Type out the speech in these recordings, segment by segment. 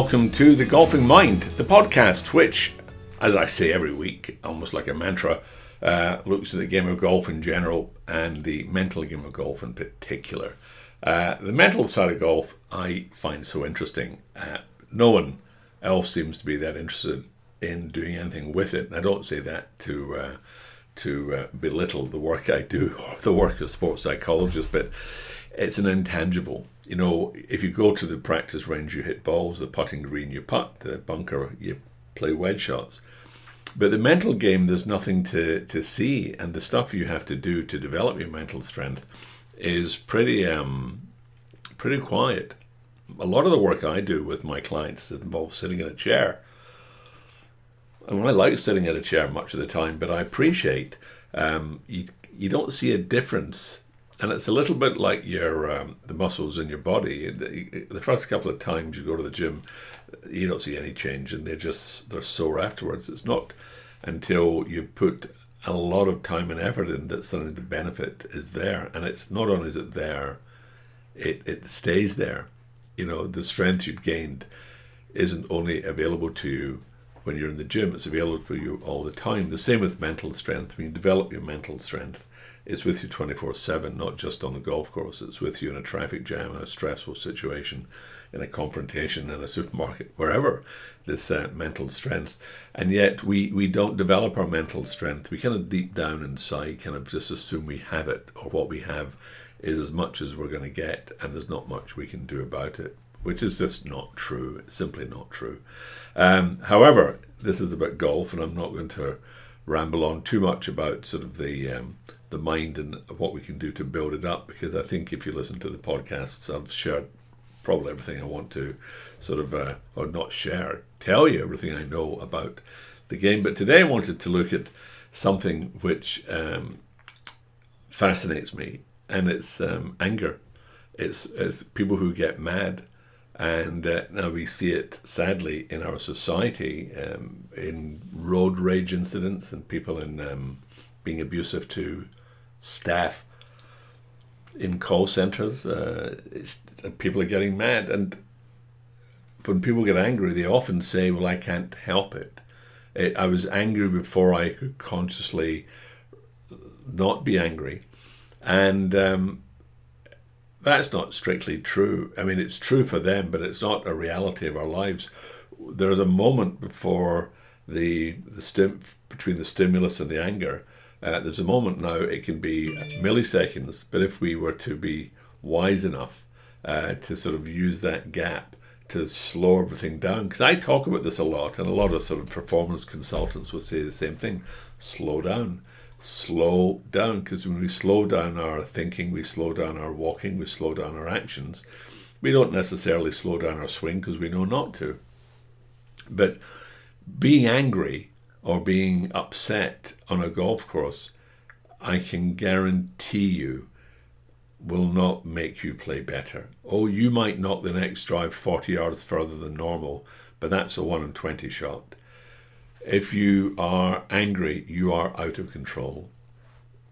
welcome to The Golfing Mind, the podcast, which, as I say every week, almost like a mantra, uh, looks at the game of golf in general and the mental game of golf in particular. Uh, the mental side of golf I find so interesting. Uh, no one else seems to be that interested in doing anything with it. And I don't say that to uh, to uh, belittle the work I do or the work of sports psychologists, but it's an intangible. You know, if you go to the practice range, you hit balls, the putting green, you putt, the bunker, you play wedge shots. But the mental game, there's nothing to, to see, and the stuff you have to do to develop your mental strength is pretty um, pretty quiet. A lot of the work I do with my clients involves sitting in a chair. And I like sitting in a chair much of the time, but I appreciate um, you you don't see a difference and it's a little bit like your um, the muscles in your body. The, the, first couple of times you go to the gym, you don't see any change, and they're just they're sore afterwards. It's not until you put a lot of time and effort in that suddenly the benefit is there, and it's not only is it there, it it stays there. You know, the strength you've gained isn't only available to you when you're in the gym; it's available to you all the time. The same with mental strength. When you develop your mental strength it's with you 24 7, not just on the golf course. It's with you in a traffic jam, in a stressful situation, in a confrontation in a supermarket, wherever, this uh, mental strength. And yet we, we don't develop our mental strength. We kind of deep down inside kind of just assume we have it, or what we have is as much as we're going to get, and there's not much we can do about it, which is just not true. Simply not true. Um, however, this is about golf, and I'm not going to ramble on too much about sort of the um, the mind and what we can do to build it up because I think if you listen to the podcasts, I've shared probably everything I want to sort of, uh, or not share, tell you everything I know about the game. But today I wanted to look at something which um, fascinates me, and it's um, anger. It's, it's people who get mad. And uh, now we see it sadly in our society um, in road rage incidents and people in um, being abusive to staff in call centers. Uh, people are getting mad, and when people get angry, they often say, "Well, I can't help it. I was angry before I could consciously not be angry," and um, that's not strictly true. I mean, it's true for them, but it's not a reality of our lives. There's a moment before the the stim- between the stimulus and the anger uh, there's a moment now, it can be milliseconds, but if we were to be wise enough uh, to sort of use that gap to slow everything down, because I talk about this a lot, and a lot of sort of performance consultants will say the same thing slow down. Slow down, because when we slow down our thinking, we slow down our walking, we slow down our actions. We don't necessarily slow down our swing because we know not to. But being angry or being upset on a golf course, I can guarantee you will not make you play better. Oh, you might knock the next drive 40 yards further than normal, but that's a 1 in 20 shot. If you are angry, you are out of control.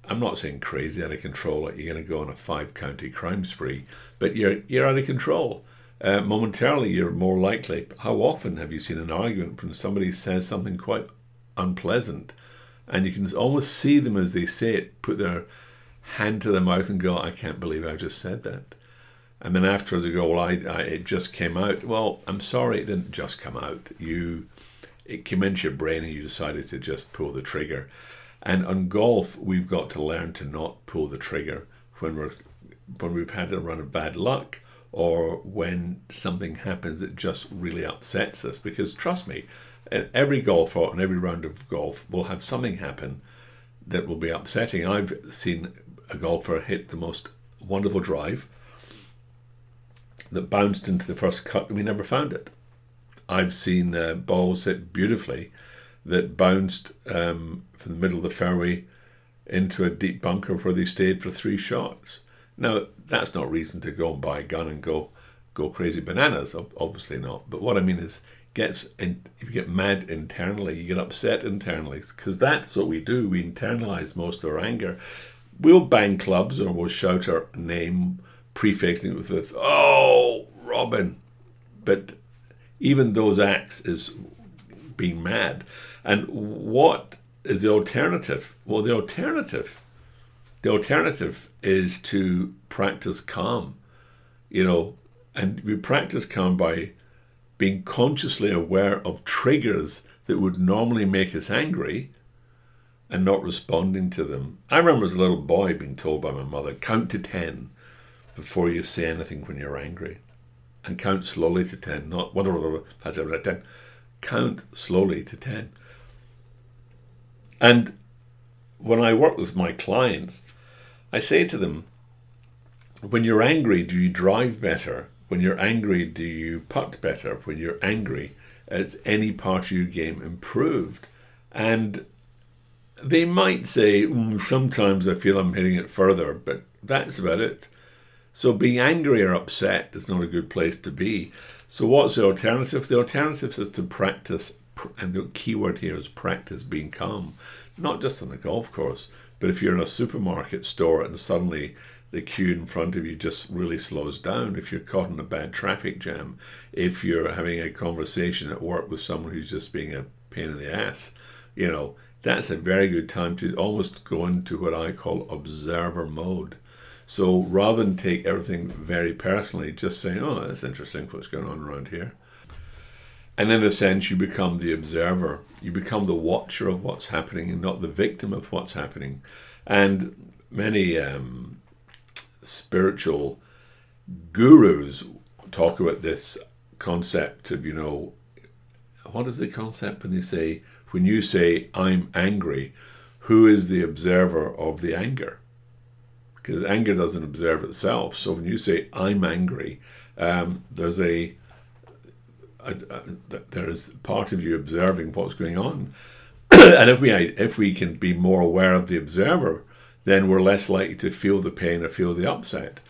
I'm not saying crazy out of control, like you're going to go on a five county crime spree, but you're, you're out of control. Uh, momentarily, you're more likely. How often have you seen an argument when somebody says something quite unpleasant. And you can almost see them as they say it, put their hand to the mouth and go, I can't believe I just said that. And then afterwards they go, well, I, I, it just came out. Well, I'm sorry, it didn't just come out. You, it came into your brain and you decided to just pull the trigger. And on golf, we've got to learn to not pull the trigger when we're when we've had a run of bad luck or when something happens that just really upsets us. Because trust me, every golfer and every round of golf will have something happen that will be upsetting. I've seen a golfer hit the most wonderful drive that bounced into the first cut and we never found it. I've seen uh, balls hit beautifully that bounced um, from the middle of the fairway into a deep bunker where they stayed for three shots. Now, that's not reason to go and buy a gun and go go crazy bananas, obviously not. But what I mean is, gets in, if you get mad internally, you get upset internally because that's what we do. We internalize most of our anger. We'll bang clubs or we'll shout our name, prefixing it with this, "Oh, Robin," but even those acts is being mad. And what is the alternative? Well, the alternative, the alternative is to practice calm, you know, and we practice calm by being consciously aware of triggers that would normally make us angry and not responding to them. I remember as a little boy being told by my mother, count to 10 before you say anything when you're angry. And count slowly to 10, not whether that's ever 10. Count slowly to 10. And when I work with my clients, I say to them, when you're angry, do you drive better? When you're angry, do you putt better? When you're angry, has any part of your game improved? And they might say, mm, sometimes I feel I'm hitting it further, but that's about it. So being angry or upset is not a good place to be. So what's the alternative? The alternative is to practice, and the key word here is practice being calm, not just on the golf course, but if you're in a supermarket store and suddenly the queue in front of you just really slows down, if you're caught in a bad traffic jam, if you're having a conversation at work with someone who's just being a pain in the ass, you know, that's a very good time to almost go into what I call observer mode. So rather than take everything very personally, just saying, oh, that's interesting what's going on around here. And in a sense, you become the observer. You become the watcher of what's happening and not the victim of what's happening. And many um, spiritual gurus talk about this concept of, you know, what is the concept when they say, when you say, I'm angry, who is the observer of the anger? Because anger doesn't observe itself. So when you say, I'm angry, um, there's a, a, a, there's part of you observing what's going on. and if we if we can be more aware of the observer, then we're less likely to feel the pain or feel the upset.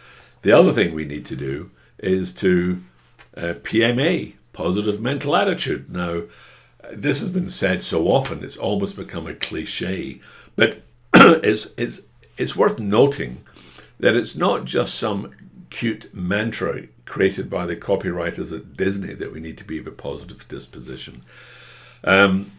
The other thing we need to do is to uh, PMA, positive mental attitude. Now, this has been said so often, it's almost become a cliche, but it's, it's, it's worth noting that it's not just some cute mantra created by the copywriters at Disney that we need to be of a positive disposition. Um,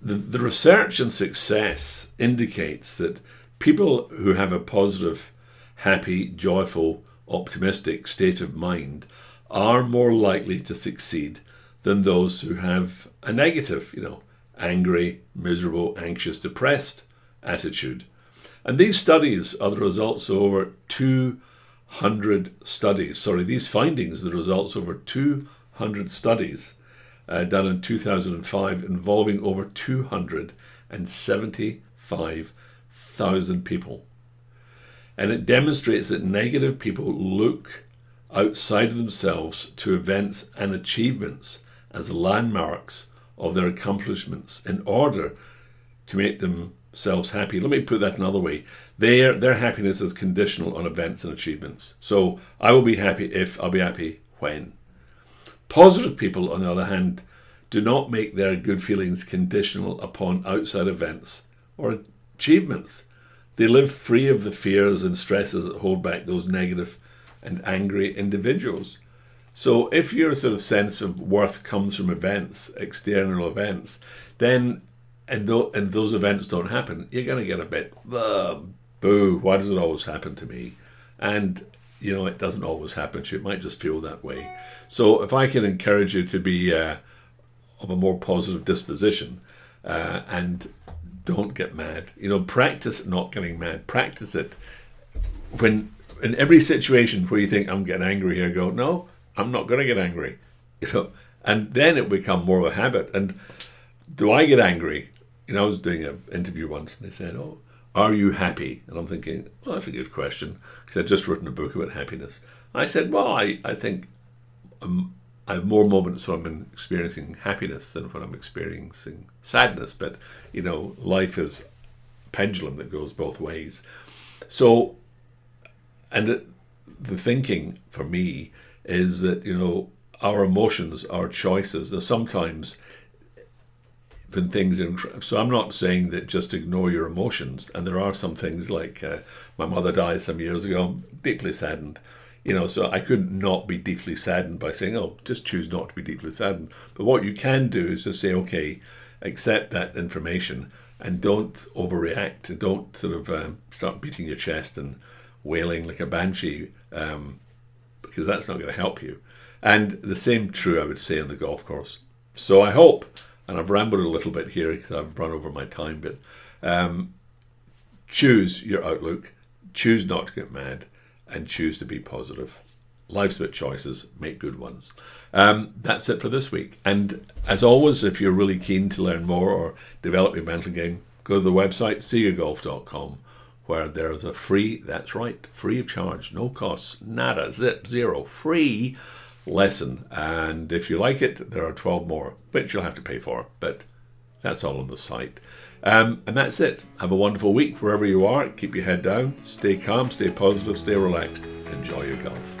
the, the research and success indicates that people who have a positive, happy, joyful, optimistic state of mind are more likely to succeed than those who have a negative, you know, angry, miserable, anxious, depressed attitude. And these studies are the results of over 200 studies. Sorry, these findings are the results of over 200 studies uh, done in 2005 involving over 275,000 people. And it demonstrates that negative people look outside of themselves to events and achievements as landmarks of their accomplishments in order to make themselves happy. Let me put that another way. Their their happiness is conditional on events and achievements. So I will be happy if I'll be happy when. Positive people, on the other hand, do not make their good feelings conditional upon outside events or achievements. They live free of the fears and stresses that hold back those negative and angry individuals. So if your sort of sense of worth comes from events, external events, then and, th- and those events don't happen, you're going to get a bit, boo, why does it always happen to me? And, you know, it doesn't always happen to you. It might just feel that way. So if I can encourage you to be uh, of a more positive disposition uh, and don't get mad, you know, practice not getting mad. Practice it when in every situation where you think I'm getting angry here, go, no, I'm not going to get angry, you know. And then it become more of a habit. And do I get angry? You know, I was doing an interview once, and they said, "Oh, are you happy?" And I'm thinking, "Well, that's a good question," because I'd just written a book about happiness. I said, "Well, I I think um, I have more moments when I'm experiencing happiness than when I'm experiencing sadness. But you know, life is pendulum that goes both ways. So, and the, thinking for me is that you know our emotions, our choices are sometimes when things. In, so I'm not saying that just ignore your emotions. And there are some things like uh, my mother died some years ago. I'm deeply saddened. You know, so I couldn't not be deeply saddened by saying, "Oh, just choose not to be deeply saddened." But what you can do is just say, "Okay, accept that information and don't overreact. and Don't sort of um, start beating your chest and wailing like a banshee, um, because that's not going to help you." And the same true, I would say, on the golf course. So I hope, and I've rambled a little bit here because I've run over my time, but um, choose your outlook, choose not to get mad, and choose to be positive. Life's about choices, make good ones. Um, that's it for this week. And as always, if you're really keen to learn more or develop your mental game, go to the website siegergolf.com where there's a free, that's right, free of charge, no costs, nada, zip, zero, free lesson. And if you like it, there are 12 more, which you'll have to pay for, but that's all on the site. Um, and that's it. Have a wonderful week wherever you are. Keep your head down, stay calm, stay positive, stay relaxed. Enjoy your golf.